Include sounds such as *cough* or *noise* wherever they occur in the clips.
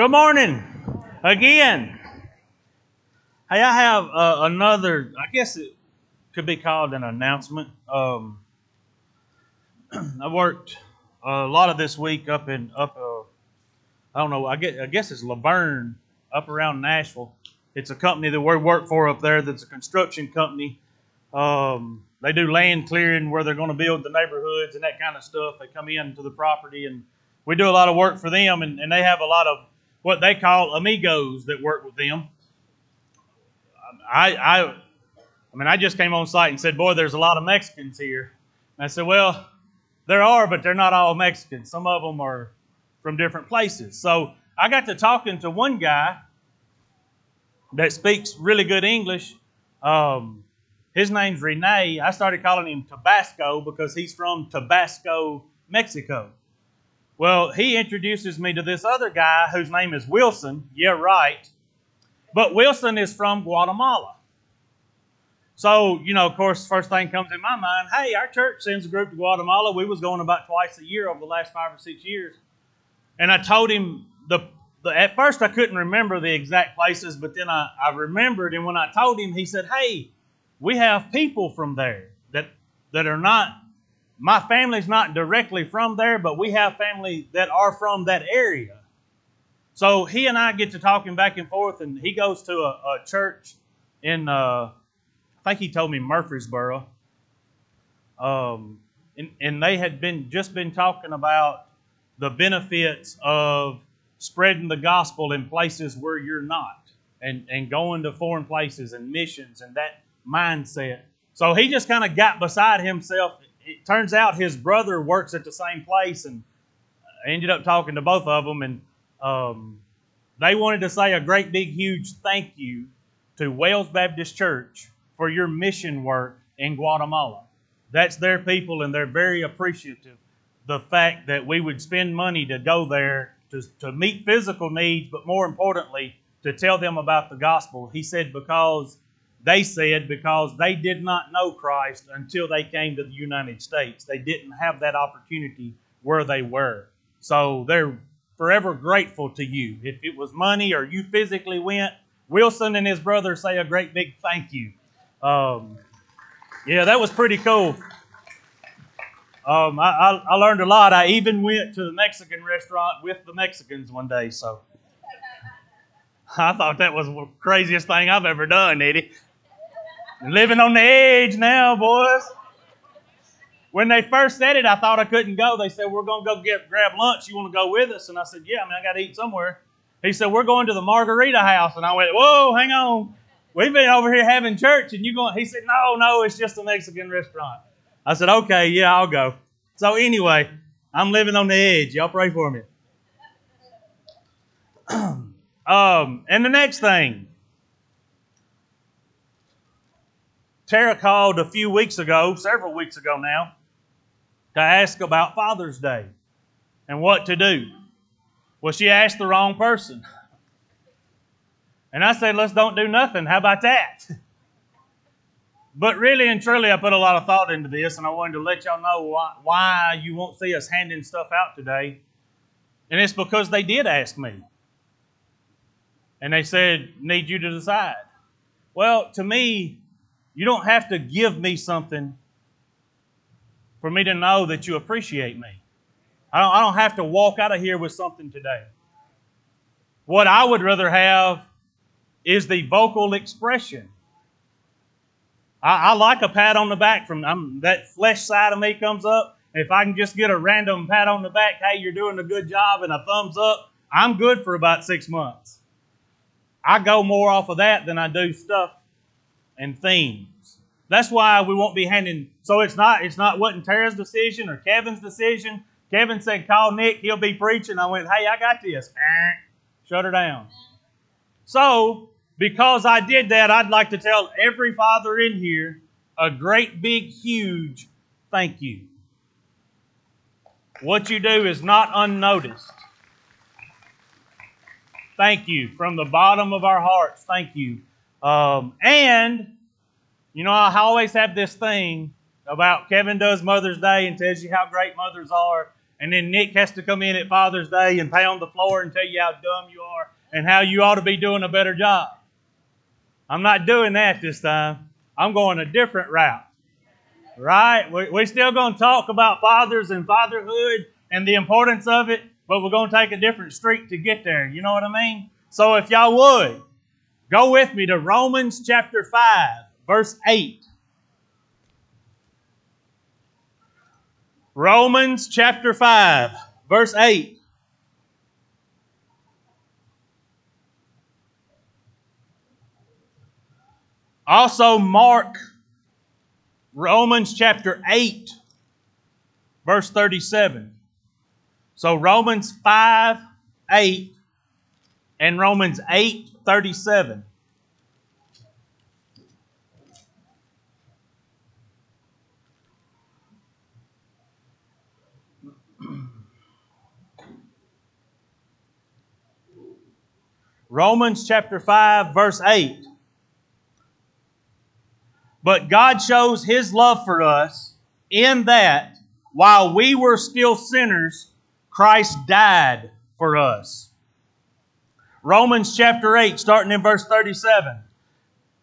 Good morning again. Hey, I have uh, another, I guess it could be called an announcement. Um, *clears throat* I worked a lot of this week up in, up, uh, I don't know, I guess, I guess it's La Vergne up around Nashville. It's a company that we work for up there that's a construction company. Um, they do land clearing where they're going to build the neighborhoods and that kind of stuff. They come into the property and we do a lot of work for them, and, and they have a lot of what they call amigos that work with them. I, I, I mean, I just came on site and said, "Boy, there's a lot of Mexicans here." And I said, "Well, there are, but they're not all Mexicans. Some of them are from different places." So I got to talking to one guy that speaks really good English. Um, his name's Rene. I started calling him Tabasco because he's from Tabasco, Mexico. Well, he introduces me to this other guy whose name is Wilson. Yeah, right. But Wilson is from Guatemala. So, you know, of course, first thing comes in my mind, hey, our church sends a group to Guatemala. We was going about twice a year over the last five or six years. And I told him the, the at first I couldn't remember the exact places, but then I, I remembered and when I told him, he said, Hey, we have people from there that that are not my family's not directly from there, but we have family that are from that area. So he and I get to talking back and forth, and he goes to a, a church in, uh, I think he told me Murfreesboro. Um, and, and they had been just been talking about the benefits of spreading the gospel in places where you're not, and, and going to foreign places and missions and that mindset. So he just kind of got beside himself it turns out his brother works at the same place, and I ended up talking to both of them, and um, they wanted to say a great big huge thank you to Wales Baptist Church for your mission work in Guatemala. That's their people, and they're very appreciative. The fact that we would spend money to go there to, to meet physical needs, but more importantly, to tell them about the gospel. He said, because they said because they did not know Christ until they came to the United States. They didn't have that opportunity where they were. So they're forever grateful to you. If it was money or you physically went, Wilson and his brother say a great big thank you. Um, yeah, that was pretty cool. Um, I, I, I learned a lot. I even went to the Mexican restaurant with the Mexicans one day. So *laughs* I thought that was the craziest thing I've ever done, Eddie. Living on the edge now, boys. When they first said it, I thought I couldn't go. They said, We're going to go get grab lunch. You want to go with us? And I said, Yeah, I mean, I got to eat somewhere. He said, We're going to the Margarita House. And I went, Whoa, hang on. We've been over here having church, and you going? He said, No, no, it's just a Mexican restaurant. I said, Okay, yeah, I'll go. So anyway, I'm living on the edge. Y'all pray for me. *clears throat* um, and the next thing, Tara called a few weeks ago, several weeks ago now, to ask about Father's Day and what to do. Well, she asked the wrong person. And I said, let's don't do nothing. How about that? *laughs* But really and truly, I put a lot of thought into this, and I wanted to let y'all know why, you won't see us handing stuff out today. And it's because they did ask me. And they said, need you to decide. Well, to me, you don't have to give me something for me to know that you appreciate me. I don't, I don't have to walk out of here with something today. What I would rather have is the vocal expression. I, I like a pat on the back from I'm, that flesh side of me comes up. If I can just get a random pat on the back, hey, you're doing a good job, and a thumbs up, I'm good for about six months. I go more off of that than I do stuff and themes. That's why we won't be handing. So it's not it's not wasn't Tara's decision or Kevin's decision. Kevin said, "Call Nick. He'll be preaching." I went, "Hey, I got this." *laughs* Shut her down. So because I did that, I'd like to tell every father in here a great big huge thank you. What you do is not unnoticed. Thank you from the bottom of our hearts. Thank you. Um, and, you know, I always have this thing about Kevin does Mother's Day and tells you how great mothers are. and then Nick has to come in at Father's Day and pound the floor and tell you how dumb you are and how you ought to be doing a better job. I'm not doing that this time. I'm going a different route. Right? We're still going to talk about fathers and fatherhood and the importance of it, but we're going to take a different street to get there. You know what I mean? So if y'all would, go with me to Romans chapter 5, verse 8. Romans chapter 5, verse 8. Also, mark Romans chapter 8, verse 37. So, Romans 5, 8, and Romans 8, 37. Romans chapter 5, verse 8. But God shows His love for us in that while we were still sinners, Christ died for us. Romans chapter 8, starting in verse 37.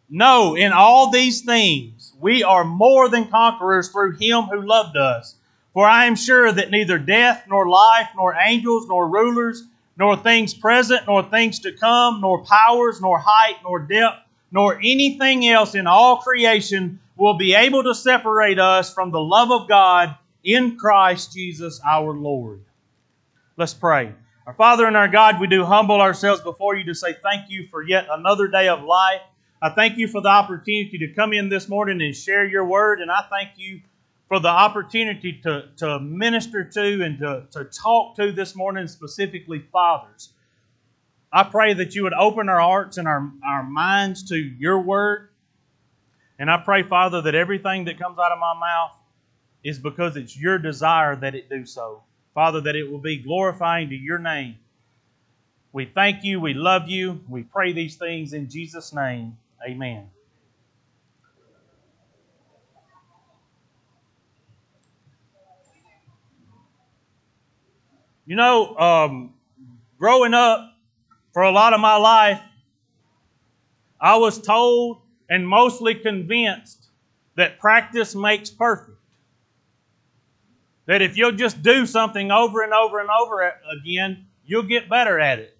No, in all these things we are more than conquerors through Him who loved us. For I am sure that neither death, nor life, nor angels, nor rulers, nor things present, nor things to come, nor powers, nor height, nor depth nor anything else in all creation will be able to separate us from the love of God in Christ Jesus our Lord. Let's pray. Our Father and our God, we do humble ourselves before you to say thank you for yet another day of life. I thank you for the opportunity to come in this morning and share your word, and I thank you for the opportunity to, to minister to and to, to talk to this morning, specifically fathers. I pray that you would open our hearts and our, our minds to your word. And I pray, Father, that everything that comes out of my mouth is because it's your desire that it do so. Father, that it will be glorifying to your name. We thank you. We love you. We pray these things in Jesus' name. Amen. You know, um, growing up, for a lot of my life, I was told and mostly convinced that practice makes perfect. That if you'll just do something over and over and over again, you'll get better at it.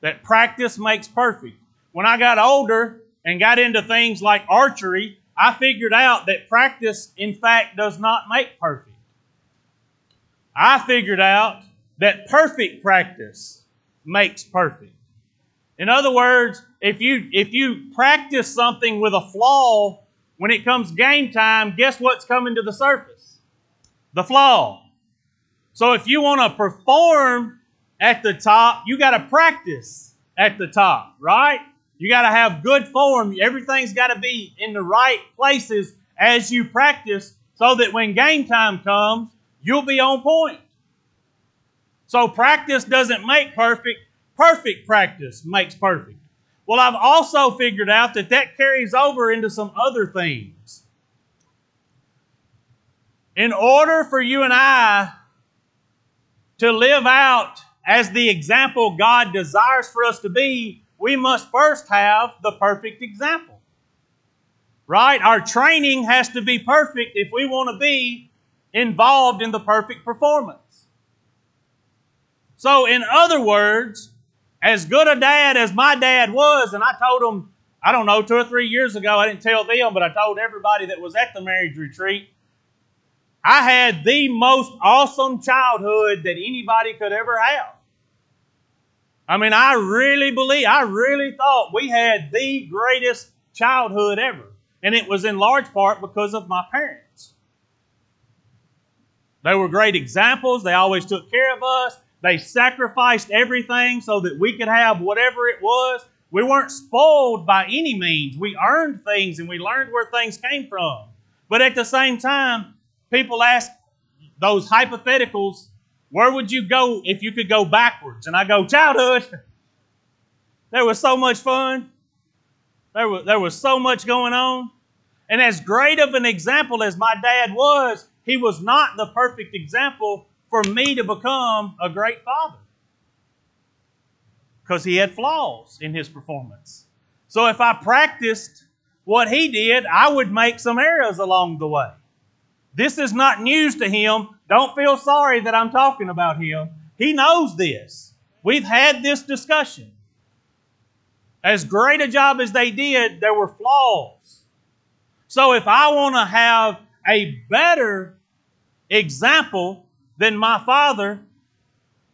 That practice makes perfect. When I got older and got into things like archery, I figured out that practice, in fact, does not make perfect. I figured out that perfect practice makes perfect. In other words, if you if you practice something with a flaw, when it comes game time, guess what's coming to the surface? The flaw. So if you want to perform at the top, you got to practice at the top, right? You got to have good form. Everything's got to be in the right places as you practice so that when game time comes, you'll be on point. So practice doesn't make perfect, Perfect practice makes perfect. Well, I've also figured out that that carries over into some other things. In order for you and I to live out as the example God desires for us to be, we must first have the perfect example. Right? Our training has to be perfect if we want to be involved in the perfect performance. So, in other words, as good a dad as my dad was, and I told him, I don't know, two or three years ago, I didn't tell them, but I told everybody that was at the marriage retreat, I had the most awesome childhood that anybody could ever have. I mean, I really believe, I really thought we had the greatest childhood ever. And it was in large part because of my parents. They were great examples. They always took care of us. They sacrificed everything so that we could have whatever it was. We weren't spoiled by any means. We earned things and we learned where things came from. But at the same time, people ask those hypotheticals where would you go if you could go backwards? And I go, childhood. *laughs* There was so much fun. There was, there was so much going on. And as great of an example as my dad was, he was not the perfect example for me to become a great father because he had flaws in his performance. So if I practiced what he did, I would make some errors along the way. This is not news to him. Don't feel sorry that I'm talking about him. He knows this. We've had this discussion. As great a job as they did, there were flaws. So if I want to have a better example than my father,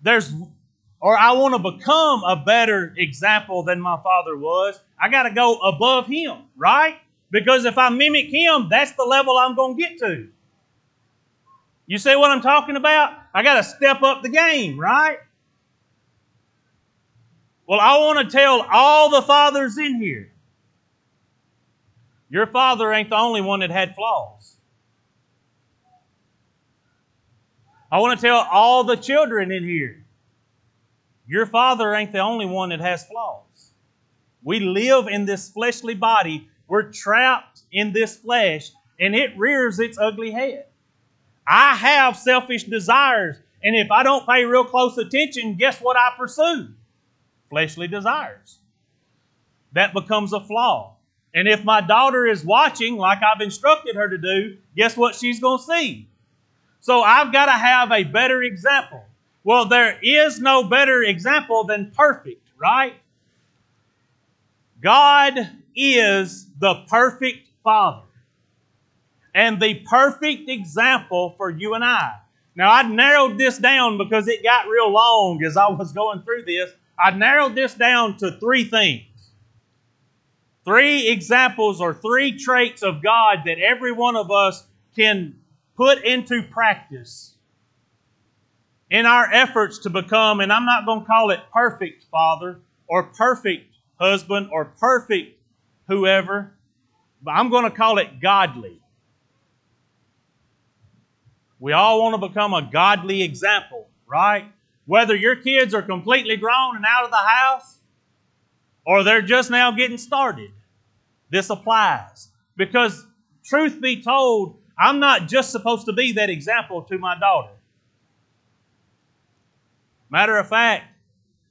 there's or I want to become a better example than my father was, I got to go above him, right? Because if I mimic him, that's the level I'm going to get to. You see what I'm talking about? I got to step up the game, right? Well, I want to tell all the fathers in here your father ain't the only one that had flaws. I want to tell all the children in here your father ain't the only one that has flaws. We live in this fleshly body. We're trapped in this flesh, and it rears its ugly head. I have selfish desires, and if I don't pay real close attention, guess what I pursue? Fleshly desires. That becomes a flaw. And if my daughter is watching, like I've instructed her to do, guess what she's going to see? So I've got to have a better example. Well, there is no better example than perfect, right? God is the perfect Father and the perfect example for you and I. Now, I narrowed this down because it got real long as I was going through this. I narrowed this down to three things three examples or three traits of God that every one of us can put into practice in our efforts to become, and I'm not going to call it perfect father or perfect husband or perfect whoever, but I'm going to call it godly. We all want to become a godly example, right? Whether your kids are completely grown and out of the house or they're just now getting started, this applies. Because, truth be told, I'm not just supposed to be that example to my daughter. Matter of fact,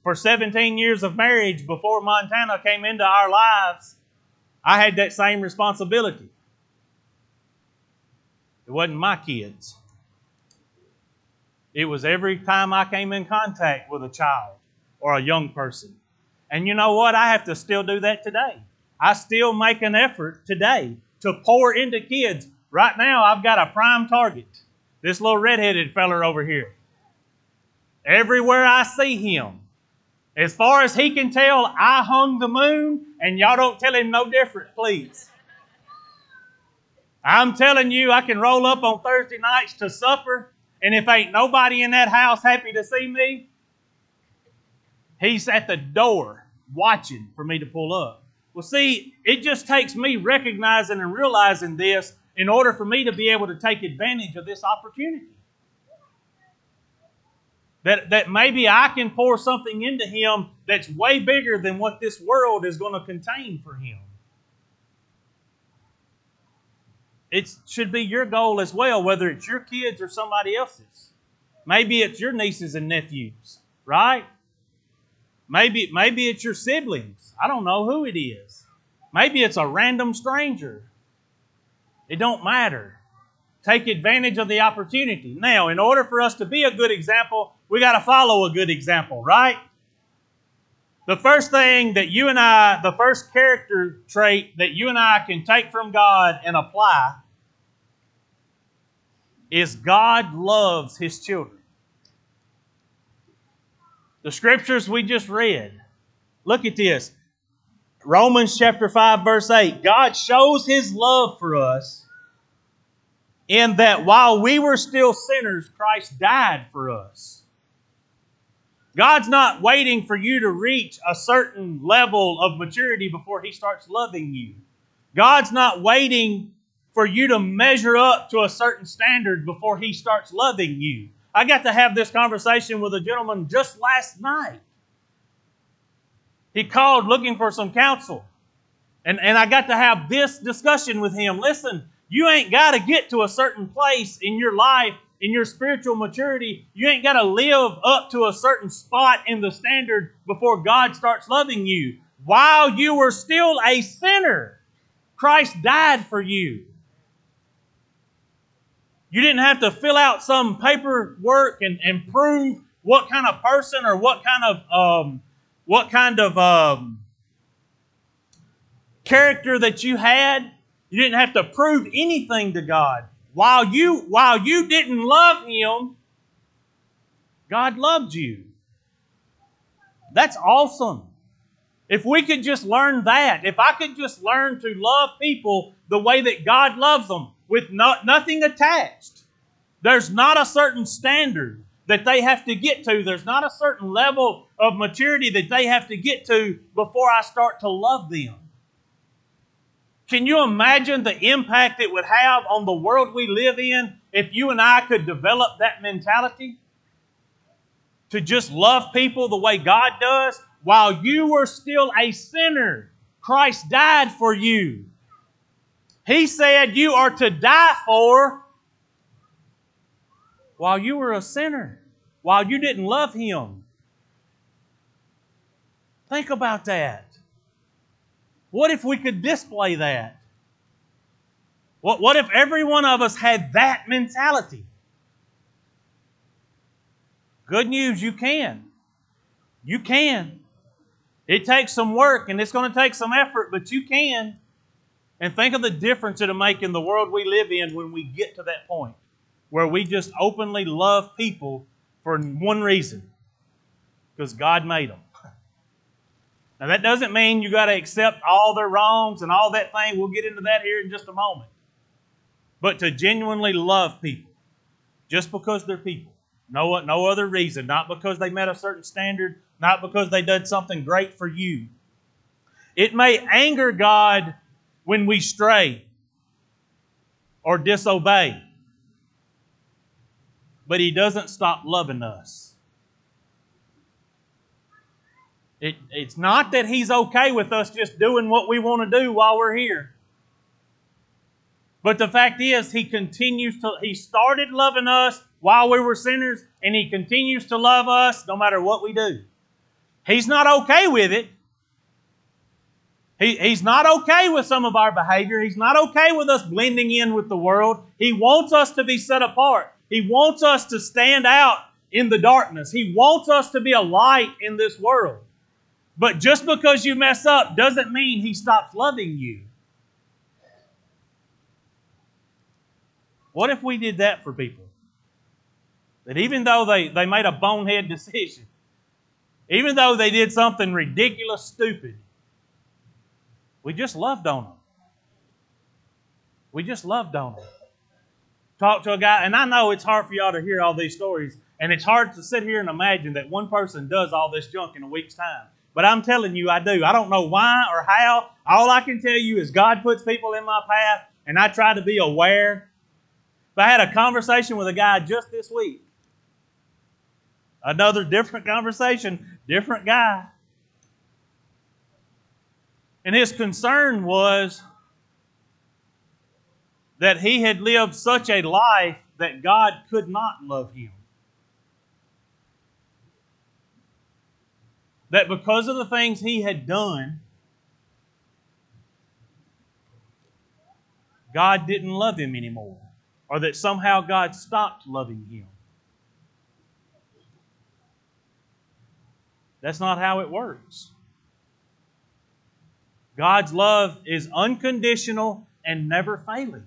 for 17 years of marriage before Montana came into our lives, I had that same responsibility. It wasn't my kids. It was every time I came in contact with a child or a young person. And you know what? I have to still do that today. I still make an effort today to pour into kids. Right now, I've got a prime target. This little redheaded feller over here. Everywhere I see him, as far as he can tell, I hung the moon, and y'all don't tell him no different, please. I'm telling you, I can roll up on Thursday nights to supper, and if ain't nobody in that house happy to see me, he's at the door watching for me to pull up. Well, see, it just takes me recognizing and realizing this in order for me to be able to take advantage of this opportunity. That, that maybe I can pour something into him that's way bigger than what this world is going to contain for him. It should be your goal as well, whether it's your kids or somebody else's. Maybe it's your nieces and nephews, right? Maybe, maybe it's your siblings. I don't know who it is. Maybe it's a random stranger. It don't matter. Take advantage of the opportunity. Now, in order for us to be a good example, we got to follow a good example, right? The first thing that you and I, the first character trait that you and I can take from God and apply is God loves His children. The scriptures we just read, look at this. Romans chapter 5, verse 8. God shows His love for us in that while we were still sinners, Christ died for us. God's not waiting for you to reach a certain level of maturity before He starts loving you. God's not waiting for you to measure up to a certain standard before He starts loving you. I got to have this conversation with a gentleman just last night. He called looking for some counsel. And, and I got to have this discussion with him. Listen, you ain't got to get to a certain place in your life in your spiritual maturity, you ain't got to live up to a certain spot in the standard before God starts loving you. While you were still a sinner, Christ died for you. You didn't have to fill out some paperwork and, and prove what kind of person or what kind of um, what kind of um, character that you had. You didn't have to prove anything to God. While you while you didn't love Him, God loved you. That's awesome. If we could just learn that, if I could just learn to love people the way that God loves them, with no, nothing attached, there's not a certain standard that they have to get to. There's not a certain level of maturity that they have to get to before I start to love them. Can you imagine the impact it would have on the world we live in if you and I could develop that mentality? To just love people the way God does? While you were still a sinner, Christ died for you. He said you are to die for while you were a sinner, while you didn't love Him. Think about that. What if we could display that? What, what if every one of us had that mentality? Good news, you can. You can. It takes some work and it's going to take some effort, but you can. And think of the difference it'll make in the world we live in when we get to that point where we just openly love people for one reason because God made them. Now, that doesn't mean you got to accept all their wrongs and all that thing. We'll get into that here in just a moment. But to genuinely love people just because they're people. No, no other reason. Not because they met a certain standard, not because they did something great for you. It may anger God when we stray or disobey, but He doesn't stop loving us. It, it's not that He's okay with us just doing what we want to do while we're here. But the fact is, He continues to, He started loving us while we were sinners, and He continues to love us no matter what we do. He's not okay with it. He, he's not okay with some of our behavior. He's not okay with us blending in with the world. He wants us to be set apart. He wants us to stand out in the darkness. He wants us to be a light in this world. But just because you mess up doesn't mean He stops loving you. What if we did that for people? That even though they, they made a bonehead decision, even though they did something ridiculous, stupid, we just loved on them. We just loved on them. Talk to a guy, and I know it's hard for y'all to hear all these stories, and it's hard to sit here and imagine that one person does all this junk in a week's time. But I'm telling you, I do. I don't know why or how. All I can tell you is God puts people in my path, and I try to be aware. But I had a conversation with a guy just this week. Another different conversation, different guy. And his concern was that he had lived such a life that God could not love him. That because of the things he had done, God didn't love him anymore, or that somehow God stopped loving him. That's not how it works. God's love is unconditional and never failing.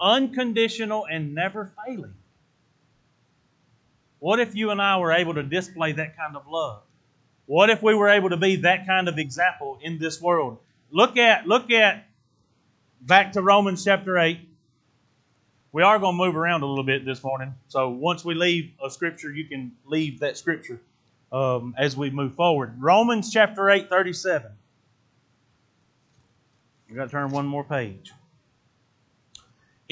Unconditional and never failing. What if you and I were able to display that kind of love? What if we were able to be that kind of example in this world? Look at look at back to Romans chapter 8. We are going to move around a little bit this morning. So once we leave a scripture, you can leave that scripture um, as we move forward. Romans chapter 8, 37. We've got to turn one more page.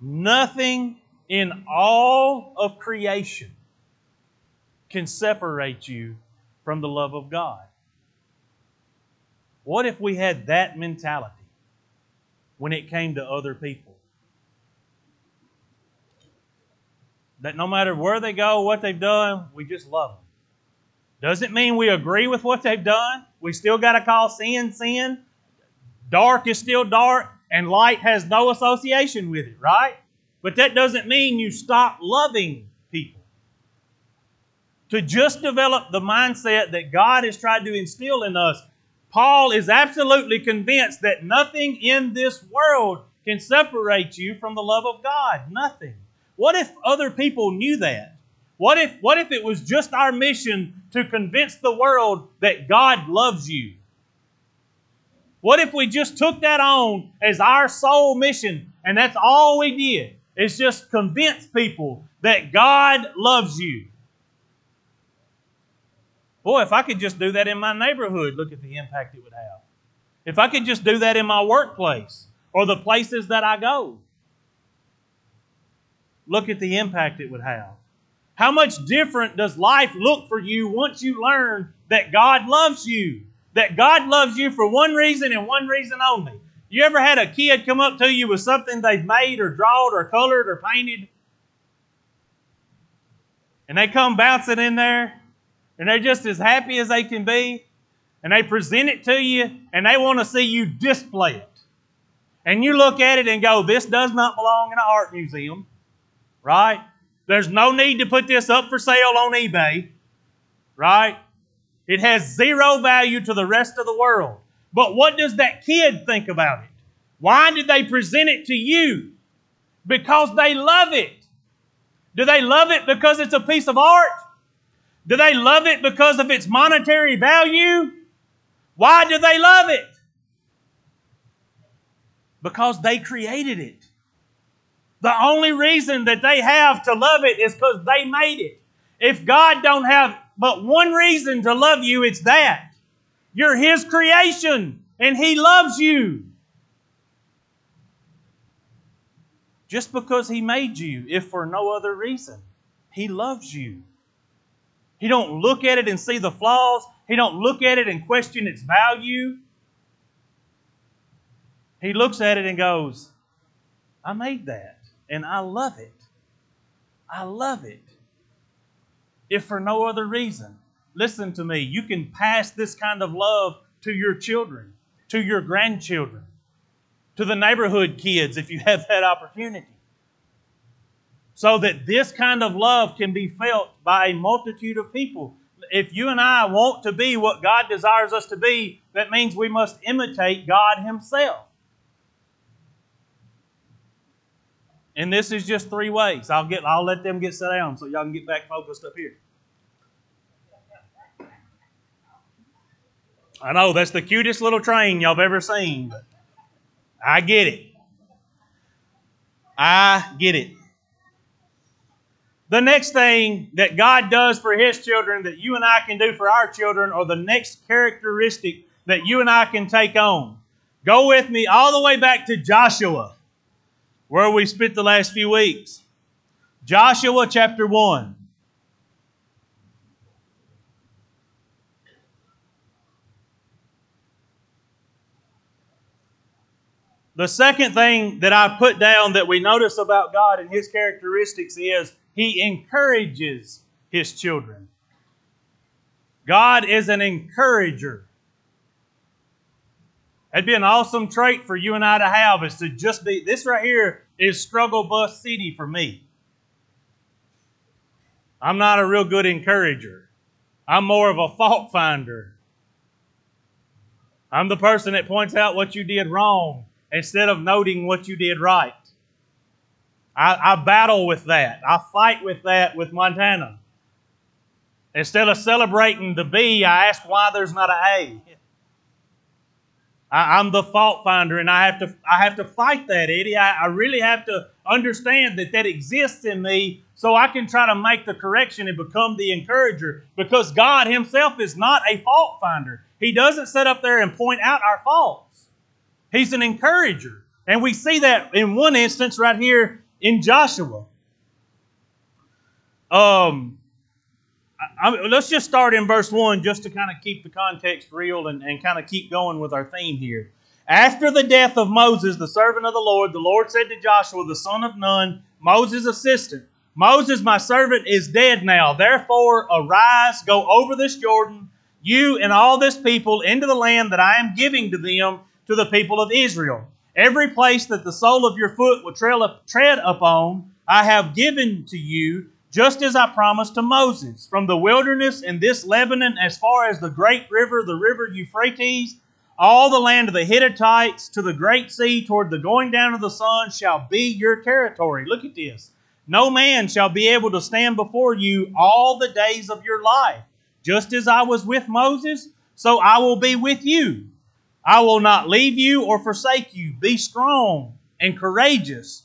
Nothing in all of creation can separate you from the love of God. What if we had that mentality when it came to other people? That no matter where they go, what they've done, we just love them. Doesn't mean we agree with what they've done. We still got to call sin sin. Dark is still dark, and light has no association with it, right? But that doesn't mean you stop loving people. To just develop the mindset that God has tried to instill in us, Paul is absolutely convinced that nothing in this world can separate you from the love of God. Nothing. What if other people knew that? What if, what if it was just our mission to convince the world that God loves you? What if we just took that on as our sole mission and that's all we did? Is just convince people that God loves you. Boy, if I could just do that in my neighborhood, look at the impact it would have. If I could just do that in my workplace or the places that I go, look at the impact it would have. How much different does life look for you once you learn that God loves you? That God loves you for one reason and one reason only. You ever had a kid come up to you with something they've made or drawn or colored or painted? And they come bouncing in there and they're just as happy as they can be and they present it to you and they want to see you display it. And you look at it and go, this does not belong in an art museum, right? There's no need to put this up for sale on eBay, right? It has zero value to the rest of the world. But what does that kid think about it? Why did they present it to you? Because they love it. Do they love it because it's a piece of art? Do they love it because of its monetary value? Why do they love it? Because they created it. The only reason that they have to love it is because they made it. If God don't have but one reason to love you, it's that. You're His creation and He loves you. Just because He made you, if for no other reason, He loves you. He don't look at it and see the flaws. He don't look at it and question its value. He looks at it and goes, I made that and I love it. I love it. If for no other reason, listen to me, you can pass this kind of love to your children, to your grandchildren, to the neighborhood kids if you have that opportunity. So that this kind of love can be felt by a multitude of people. If you and I want to be what God desires us to be, that means we must imitate God Himself. And this is just three ways. I'll get I'll let them get set down so y'all can get back focused up here. I know that's the cutest little train y'all have ever seen, I get it. I get it. The next thing that God does for His children that you and I can do for our children, or the next characteristic that you and I can take on. Go with me all the way back to Joshua where we spent the last few weeks. Joshua chapter 1. The second thing that I put down that we notice about God and His characteristics is He encourages His children. God is an encourager. That'd be an awesome trait for you and I to have is to just be, this right here is struggle bus city for me. I'm not a real good encourager. I'm more of a fault finder. I'm the person that points out what you did wrong instead of noting what you did right. I, I battle with that. I fight with that with Montana. Instead of celebrating the B, I ask why there's not an A. I, am the fault finder, and I have to I have to fight that, Eddie. I, I really have to understand that that exists in me, so I can try to make the correction and become the encourager. Because God Himself is not a fault finder. He doesn't sit up there and point out our faults. He's an encourager, and we see that in one instance right here in Joshua. Um, I, let's just start in verse 1 just to kind of keep the context real and, and kind of keep going with our theme here. After the death of Moses, the servant of the Lord, the Lord said to Joshua, the son of Nun, Moses' assistant, Moses, my servant, is dead now. Therefore, arise, go over this Jordan, you and all this people, into the land that I am giving to them, to the people of Israel. Every place that the sole of your foot will tread upon, I have given to you just as I promised to Moses. From the wilderness in this Lebanon, as far as the great river, the river Euphrates, all the land of the Hittites to the great sea toward the going down of the sun shall be your territory. Look at this. No man shall be able to stand before you all the days of your life. Just as I was with Moses, so I will be with you. I will not leave you or forsake you. Be strong and courageous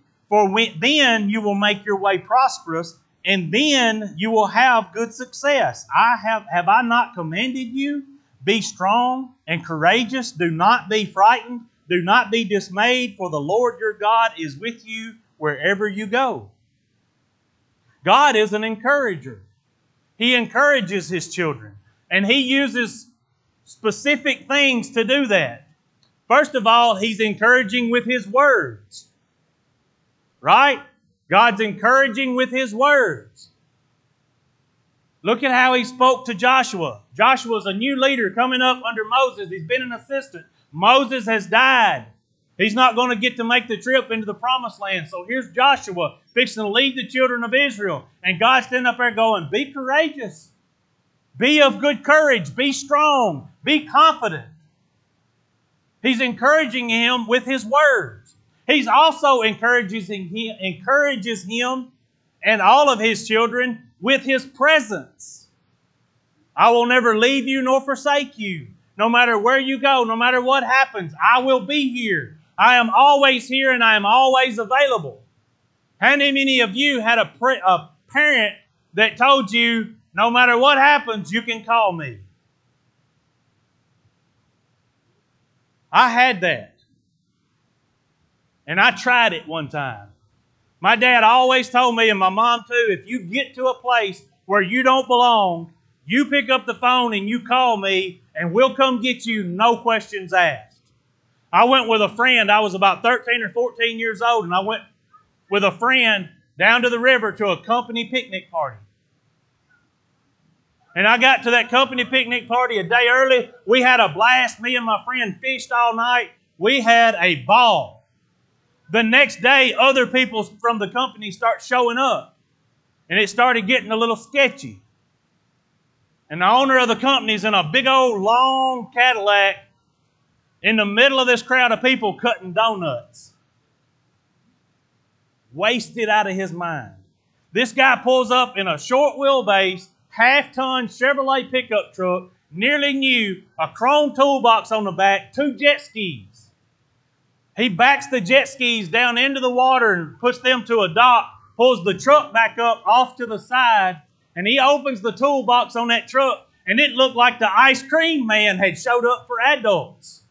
For when, then you will make your way prosperous, and then you will have good success. I have have I not commanded you? Be strong and courageous. Do not be frightened. Do not be dismayed, for the Lord your God is with you wherever you go. God is an encourager. He encourages his children, and he uses specific things to do that. First of all, he's encouraging with his words. Right? God's encouraging with His words. Look at how He spoke to Joshua. Joshua's a new leader coming up under Moses. He's been an assistant. Moses has died. He's not going to get to make the trip into the promised land. So here's Joshua fixing to lead the children of Israel. And God's standing up there going, Be courageous. Be of good courage. Be strong. Be confident. He's encouraging him with his word. He's also encourages him, encourages him and all of his children with his presence. I will never leave you nor forsake you. No matter where you go, no matter what happens, I will be here. I am always here and I am always available. How many of you had a, pre- a parent that told you, no matter what happens, you can call me? I had that. And I tried it one time. My dad always told me, and my mom too, if you get to a place where you don't belong, you pick up the phone and you call me, and we'll come get you, no questions asked. I went with a friend. I was about 13 or 14 years old, and I went with a friend down to the river to a company picnic party. And I got to that company picnic party a day early. We had a blast. Me and my friend fished all night. We had a ball. The next day, other people from the company start showing up. And it started getting a little sketchy. And the owner of the company's in a big old long Cadillac in the middle of this crowd of people cutting donuts. Wasted out of his mind. This guy pulls up in a short wheelbase, half ton Chevrolet pickup truck, nearly new, a chrome toolbox on the back, two jet skis. He backs the jet skis down into the water and puts them to a dock, pulls the truck back up off to the side, and he opens the toolbox on that truck, and it looked like the ice cream man had showed up for adults.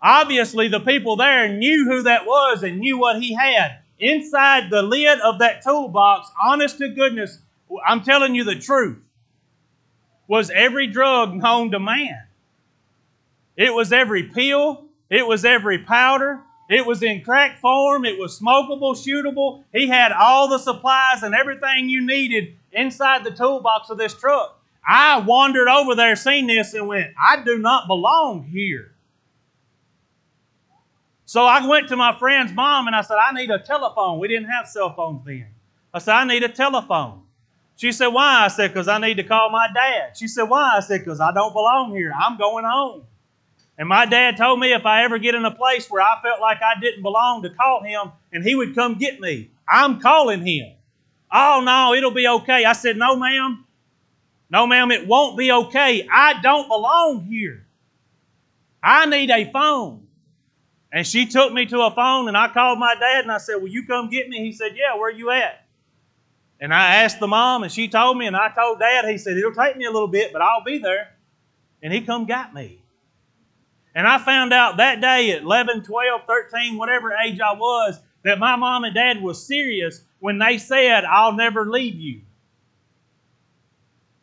Obviously, the people there knew who that was and knew what he had. Inside the lid of that toolbox, honest to goodness, I'm telling you the truth, was every drug known to man. It was every pill, it was every powder. It was in crack form. It was smokable, shootable. He had all the supplies and everything you needed inside the toolbox of this truck. I wandered over there, seen this, and went, I do not belong here. So I went to my friend's mom and I said, I need a telephone. We didn't have cell phones then. I said, I need a telephone. She said, Why? I said, Because I need to call my dad. She said, Why? I said, Because I don't belong here. I'm going home. And my dad told me if I ever get in a place where I felt like I didn't belong to call him and he would come get me. I'm calling him. Oh, no, it'll be okay. I said, No, ma'am. No, ma'am, it won't be okay. I don't belong here. I need a phone. And she took me to a phone and I called my dad and I said, Will you come get me? He said, Yeah, where are you at? And I asked the mom and she told me and I told dad, he said, It'll take me a little bit, but I'll be there. And he come got me. And I found out that day at 11, 12, 13, whatever age I was, that my mom and dad was serious when they said, I'll never leave you.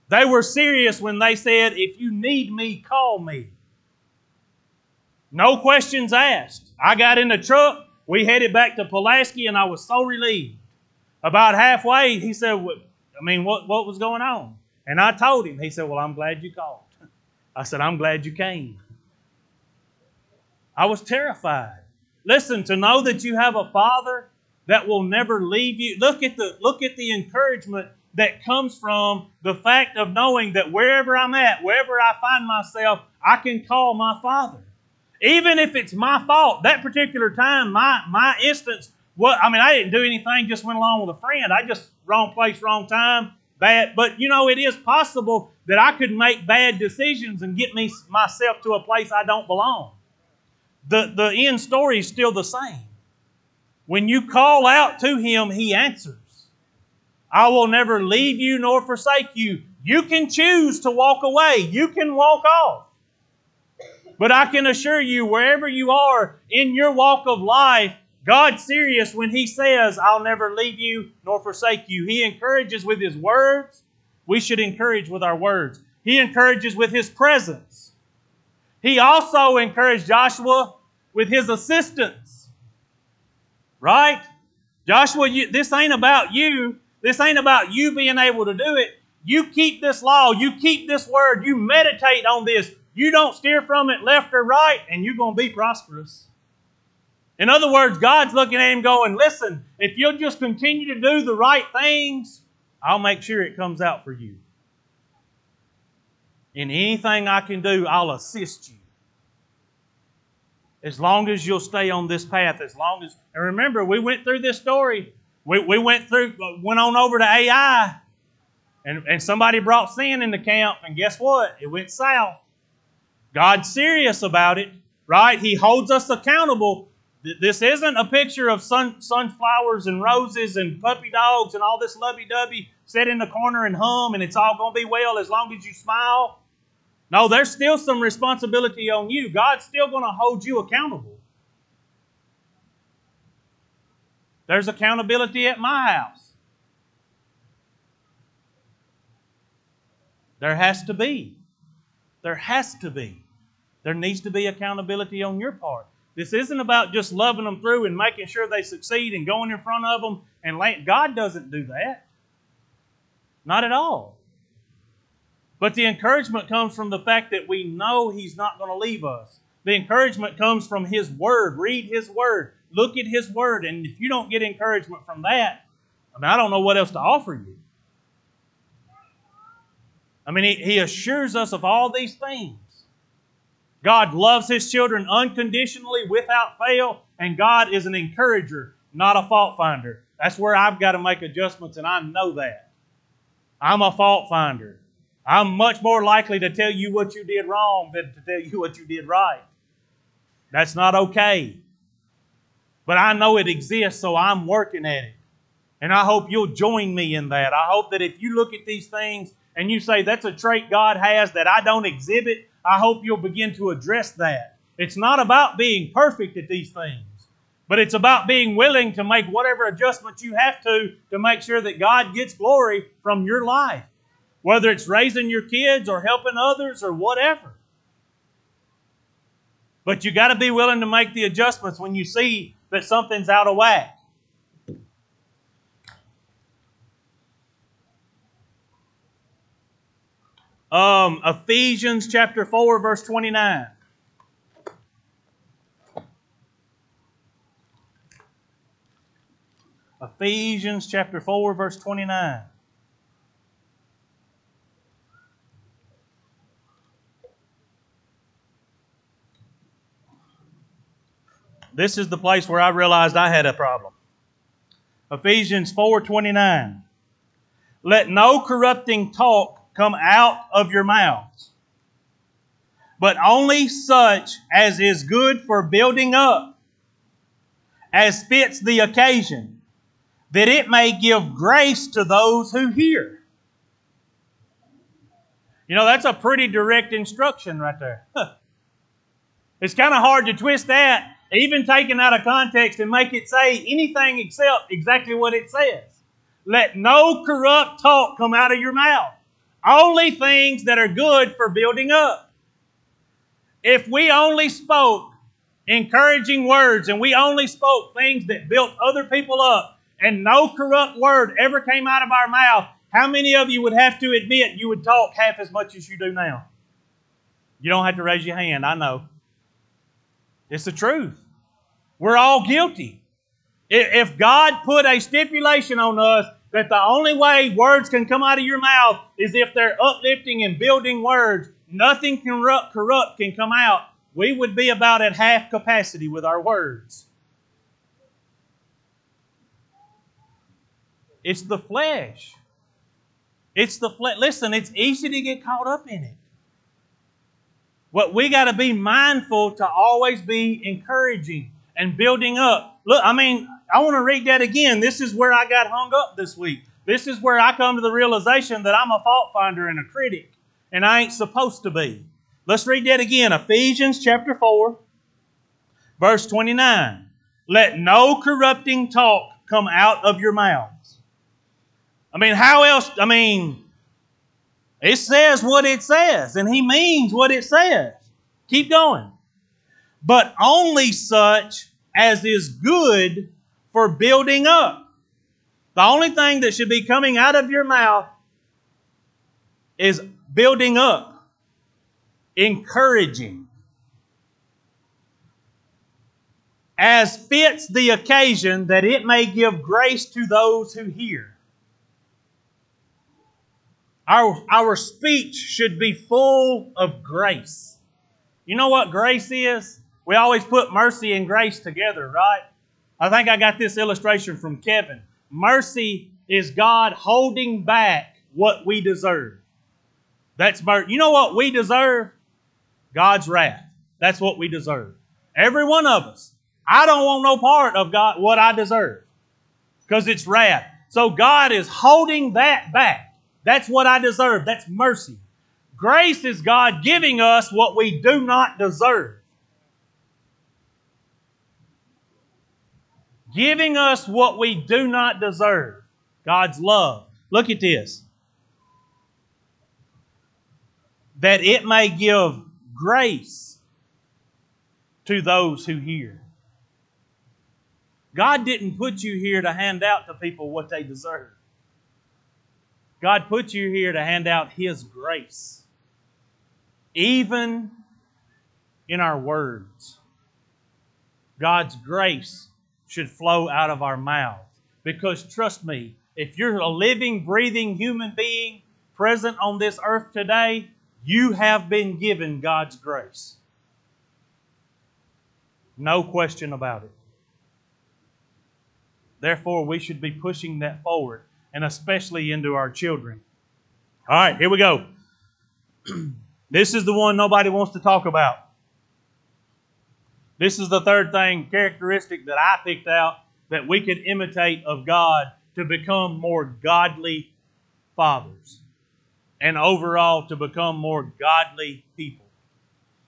They were serious when they said, If you need me, call me. No questions asked. I got in the truck. We headed back to Pulaski, and I was so relieved. About halfway, he said, I mean, what, what was going on? And I told him. He said, Well, I'm glad you called. *laughs* I said, I'm glad you came. I was terrified. Listen, to know that you have a father that will never leave you. Look at the look at the encouragement that comes from the fact of knowing that wherever I'm at, wherever I find myself, I can call my father. Even if it's my fault, that particular time, my my instance, what I mean, I didn't do anything, just went along with a friend. I just wrong place, wrong time, bad. But you know, it is possible that I could make bad decisions and get me myself to a place I don't belong the, the end story is still the same. When you call out to Him, He answers. I will never leave you nor forsake you. You can choose to walk away, you can walk off. But I can assure you, wherever you are in your walk of life, God's serious when He says, I'll never leave you nor forsake you. He encourages with His words. We should encourage with our words. He encourages with His presence. He also encouraged Joshua with his assistance. Right? Joshua, you, this ain't about you. This ain't about you being able to do it. You keep this law, you keep this word, you meditate on this. You don't steer from it left or right, and you're going to be prosperous. In other words, God's looking at him going, Listen, if you'll just continue to do the right things, I'll make sure it comes out for you. In anything I can do, I'll assist you. As long as you'll stay on this path, as long as, and remember, we went through this story. We, we went through, uh, went on over to Ai, and, and somebody brought sin in the camp, and guess what? It went south. God's serious about it, right? He holds us accountable. This isn't a picture of sun, sunflowers and roses and puppy dogs and all this lovey dovey, sit in the corner and hum, and it's all going to be well as long as you smile. No, there's still some responsibility on you. God's still going to hold you accountable. There's accountability at my house. There has to be. There has to be. There needs to be accountability on your part. This isn't about just loving them through and making sure they succeed and going in front of them and laying. God doesn't do that. Not at all. But the encouragement comes from the fact that we know He's not going to leave us. The encouragement comes from His Word. Read His Word. Look at His Word. And if you don't get encouragement from that, I mean, I don't know what else to offer you. I mean, He, he assures us of all these things. God loves His children unconditionally, without fail, and God is an encourager, not a fault finder. That's where I've got to make adjustments, and I know that. I'm a fault finder. I'm much more likely to tell you what you did wrong than to tell you what you did right. That's not okay. But I know it exists, so I'm working at it. And I hope you'll join me in that. I hope that if you look at these things and you say that's a trait God has that I don't exhibit, I hope you'll begin to address that. It's not about being perfect at these things, but it's about being willing to make whatever adjustments you have to to make sure that God gets glory from your life whether it's raising your kids or helping others or whatever. But you got to be willing to make the adjustments when you see that something's out of whack. Um, Ephesians chapter 4, verse 29. Ephesians chapter 4, verse 29. This is the place where I realized I had a problem. Ephesians 4:29. Let no corrupting talk come out of your mouths, but only such as is good for building up, as fits the occasion, that it may give grace to those who hear. You know, that's a pretty direct instruction right there. It's kind of hard to twist that even taken out of context and make it say anything except exactly what it says. Let no corrupt talk come out of your mouth. Only things that are good for building up. If we only spoke encouraging words and we only spoke things that built other people up and no corrupt word ever came out of our mouth, how many of you would have to admit you would talk half as much as you do now? You don't have to raise your hand, I know. It's the truth. We're all guilty. If God put a stipulation on us that the only way words can come out of your mouth is if they're uplifting and building words, nothing corrupt, can come out, we would be about at half capacity with our words. It's the flesh. It's the flesh. Listen, it's easy to get caught up in it. What we got to be mindful to always be encouraging and building up. Look, I mean, I want to read that again. This is where I got hung up this week. This is where I come to the realization that I'm a fault finder and a critic, and I ain't supposed to be. Let's read that again. Ephesians chapter 4, verse 29. Let no corrupting talk come out of your mouths. I mean, how else? I mean, it says what it says, and he means what it says. Keep going but only such as is good for building up. The only thing that should be coming out of your mouth is building up, encouraging, as fits the occasion that it may give grace to those who hear. Our, our speech should be full of grace. You know what grace is? We always put mercy and grace together, right? I think I got this illustration from Kevin. Mercy is God holding back what we deserve. That's mercy. You know what we deserve? God's wrath. That's what we deserve. Every one of us. I don't want no part of God what I deserve because it's wrath. So God is holding that back. That's what I deserve. That's mercy. Grace is God giving us what we do not deserve. giving us what we do not deserve God's love. Look at this. That it may give grace to those who hear. God didn't put you here to hand out to people what they deserve. God put you here to hand out His grace, even in our words. God's grace should flow out of our mouths. Because trust me, if you're a living, breathing human being present on this earth today, you have been given God's grace. No question about it. Therefore, we should be pushing that forward, and especially into our children. All right, here we go. *clears throat* this is the one nobody wants to talk about. This is the third thing, characteristic that I picked out that we could imitate of God to become more godly fathers and overall to become more godly people.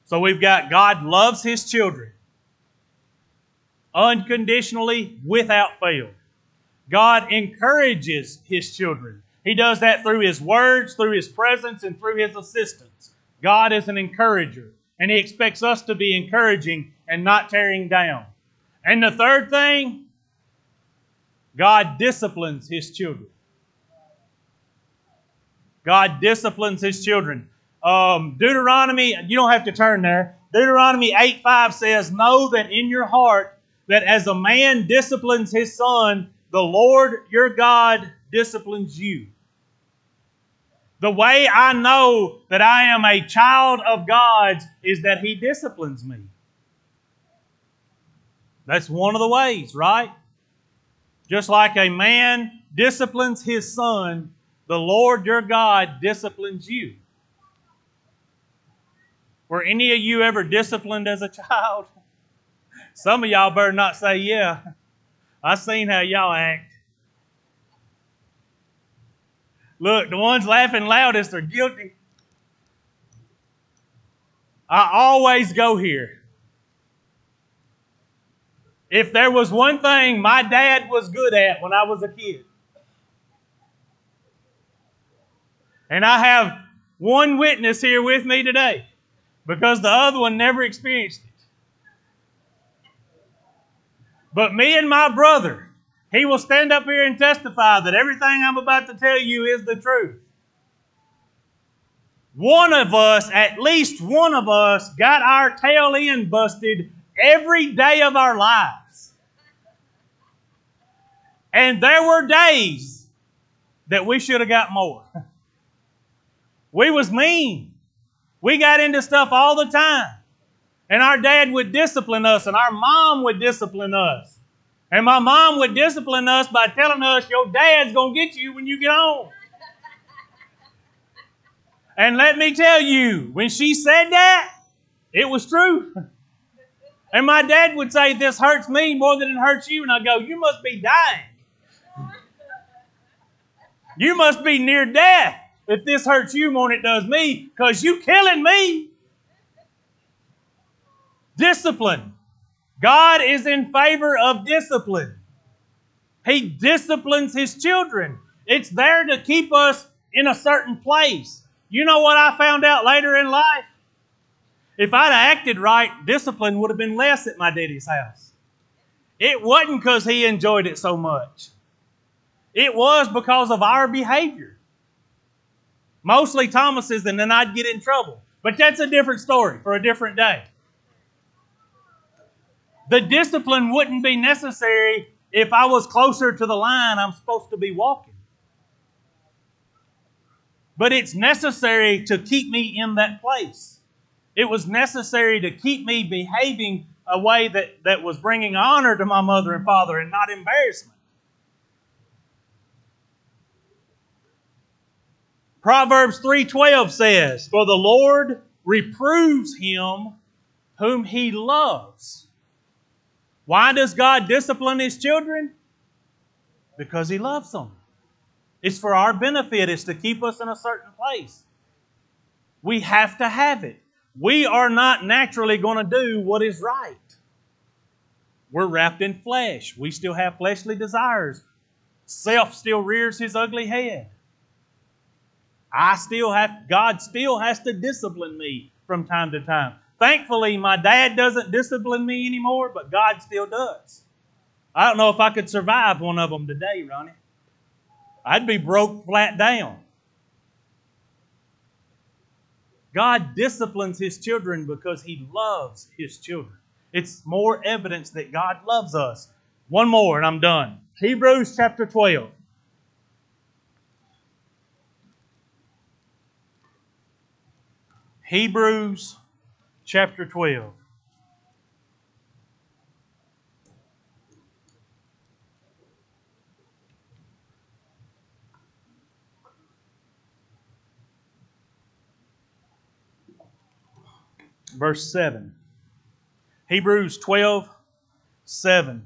So we've got God loves His children unconditionally without fail. God encourages His children. He does that through His words, through His presence, and through His assistance. God is an encourager, and He expects us to be encouraging and not tearing down. And the third thing, God disciplines His children. God disciplines His children. Um, Deuteronomy, you don't have to turn there. Deuteronomy 8 5 says, Know that in your heart that as a man disciplines his son, the Lord your God disciplines you. The way I know that I am a child of God's is that He disciplines me. That's one of the ways, right? Just like a man disciplines his son, the Lord your God disciplines you. Were any of you ever disciplined as a *laughs* child? Some of y'all better not say, yeah. I seen how y'all act. Look, the ones laughing loudest are guilty. I always go here. If there was one thing my dad was good at when I was a kid, and I have one witness here with me today because the other one never experienced it. But me and my brother, he will stand up here and testify that everything I'm about to tell you is the truth. One of us, at least one of us, got our tail end busted every day of our lives. And there were days that we should have got more. *laughs* We was mean. We got into stuff all the time. And our dad would discipline us, and our mom would discipline us. And my mom would discipline us by telling us, Your dad's going to get you when you get home. And let me tell you, when she said that, it was true. And my dad would say, This hurts me more than it hurts you. And I go, You must be dying. You must be near death if this hurts you more than it does me because you killing me. Discipline. God is in favor of discipline. He disciplines His children. It's there to keep us in a certain place. You know what I found out later in life? If I'd acted right, discipline would have been less at my daddy's house. It wasn't because he enjoyed it so much. It was because of our behavior. Mostly Thomas's, and then I'd get in trouble. But that's a different story for a different day. The discipline wouldn't be necessary if I was closer to the line I'm supposed to be walking. But it's necessary to keep me in that place. It was necessary to keep me behaving a way that, that was bringing honor to my mother and father and not embarrassment. Proverbs 3:12 says, "For the Lord reproves him whom he loves." Why does God discipline his children? Because he loves them. It's for our benefit, it's to keep us in a certain place. We have to have it. We are not naturally going to do what is right. We're wrapped in flesh. We still have fleshly desires. Self still rears his ugly head. I still have, God still has to discipline me from time to time. Thankfully, my dad doesn't discipline me anymore, but God still does. I don't know if I could survive one of them today, Ronnie. I'd be broke flat down. God disciplines his children because he loves his children. It's more evidence that God loves us. One more and I'm done. Hebrews chapter 12. Hebrews chapter 12. verse 7. Hebrews 12, 7.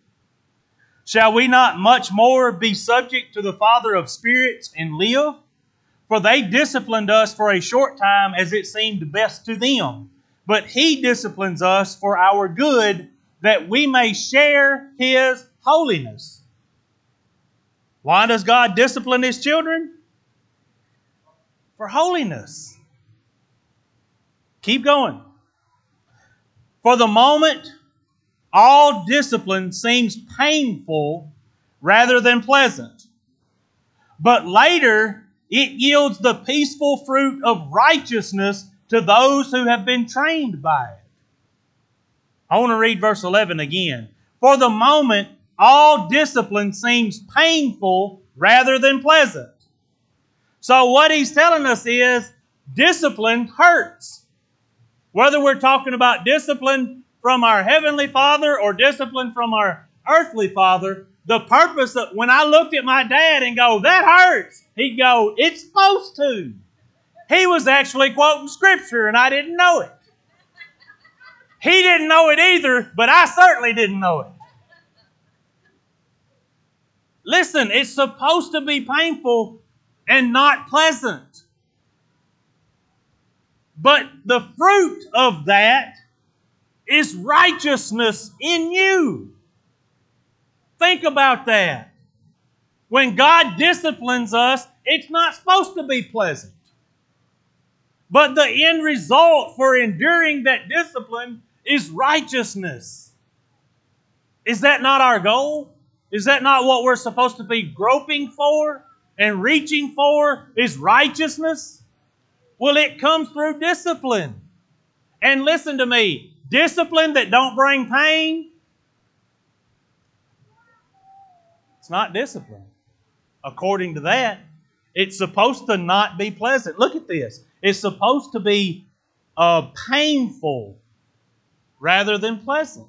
Shall we not much more be subject to the Father of spirits and live? For they disciplined us for a short time as it seemed best to them. But He disciplines us for our good, that we may share His holiness. Why does God discipline His children? For holiness. Keep going. For the moment, all discipline seems painful rather than pleasant. But later, it yields the peaceful fruit of righteousness to those who have been trained by it. I want to read verse 11 again. For the moment, all discipline seems painful rather than pleasant. So, what he's telling us is discipline hurts. Whether we're talking about discipline from our Heavenly Father or discipline from our earthly Father, the purpose of when I looked at my dad and go, that hurts, he'd go, it's supposed to. He was actually quoting Scripture and I didn't know it. He didn't know it either, but I certainly didn't know it. Listen, it's supposed to be painful and not pleasant. But the fruit of that is righteousness in you. Think about that. When God disciplines us, it's not supposed to be pleasant. But the end result for enduring that discipline is righteousness. Is that not our goal? Is that not what we're supposed to be groping for and reaching for? Is righteousness? Well, it comes through discipline. And listen to me, discipline that don't bring pain, it's not discipline. According to that, it's supposed to not be pleasant. Look at this. It's supposed to be uh, painful rather than pleasant.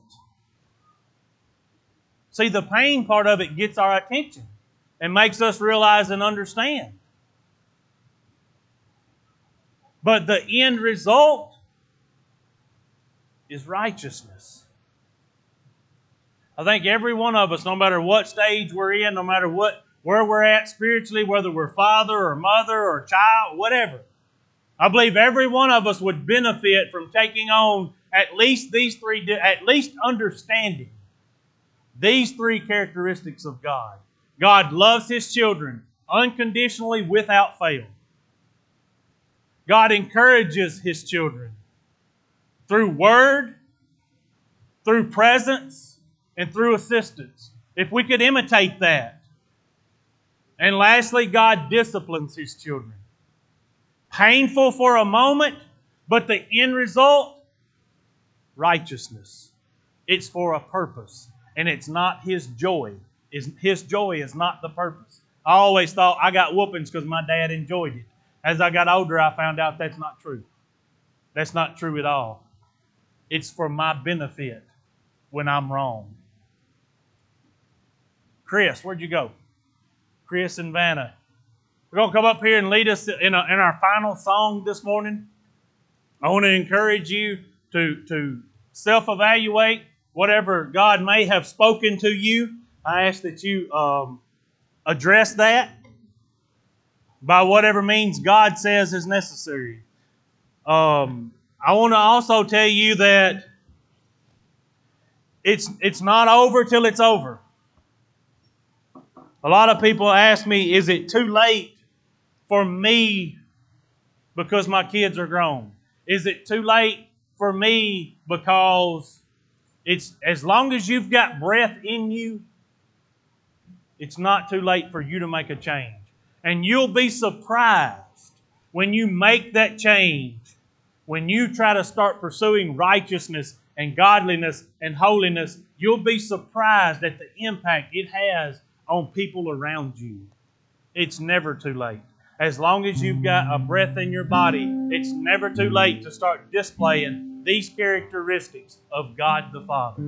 See, the pain part of it gets our attention and makes us realize and understand. But the end result is righteousness. I think every one of us, no matter what stage we're in, no matter what where we're at spiritually, whether we're father or mother or child, whatever, I believe every one of us would benefit from taking on at least these three, at least understanding these three characteristics of God. God loves His children unconditionally without fail. God encourages His children through word, through presence, and through assistance. If we could imitate that. And lastly, God disciplines His children. Painful for a moment, but the end result righteousness. It's for a purpose, and it's not His joy. His joy is not the purpose. I always thought I got whoopings because my dad enjoyed it. As I got older, I found out that's not true. That's not true at all. It's for my benefit when I'm wrong. Chris, where'd you go? Chris and Vanna. We're going to come up here and lead us in, a, in our final song this morning. I want to encourage you to, to self evaluate whatever God may have spoken to you. I ask that you um, address that by whatever means God says is necessary. Um, I want to also tell you that it's, it's not over till it's over. A lot of people ask me, is it too late for me because my kids are grown? Is it too late for me because it's as long as you've got breath in you, it's not too late for you to make a change. And you'll be surprised when you make that change, when you try to start pursuing righteousness and godliness and holiness, you'll be surprised at the impact it has on people around you. It's never too late. As long as you've got a breath in your body, it's never too late to start displaying these characteristics of God the Father.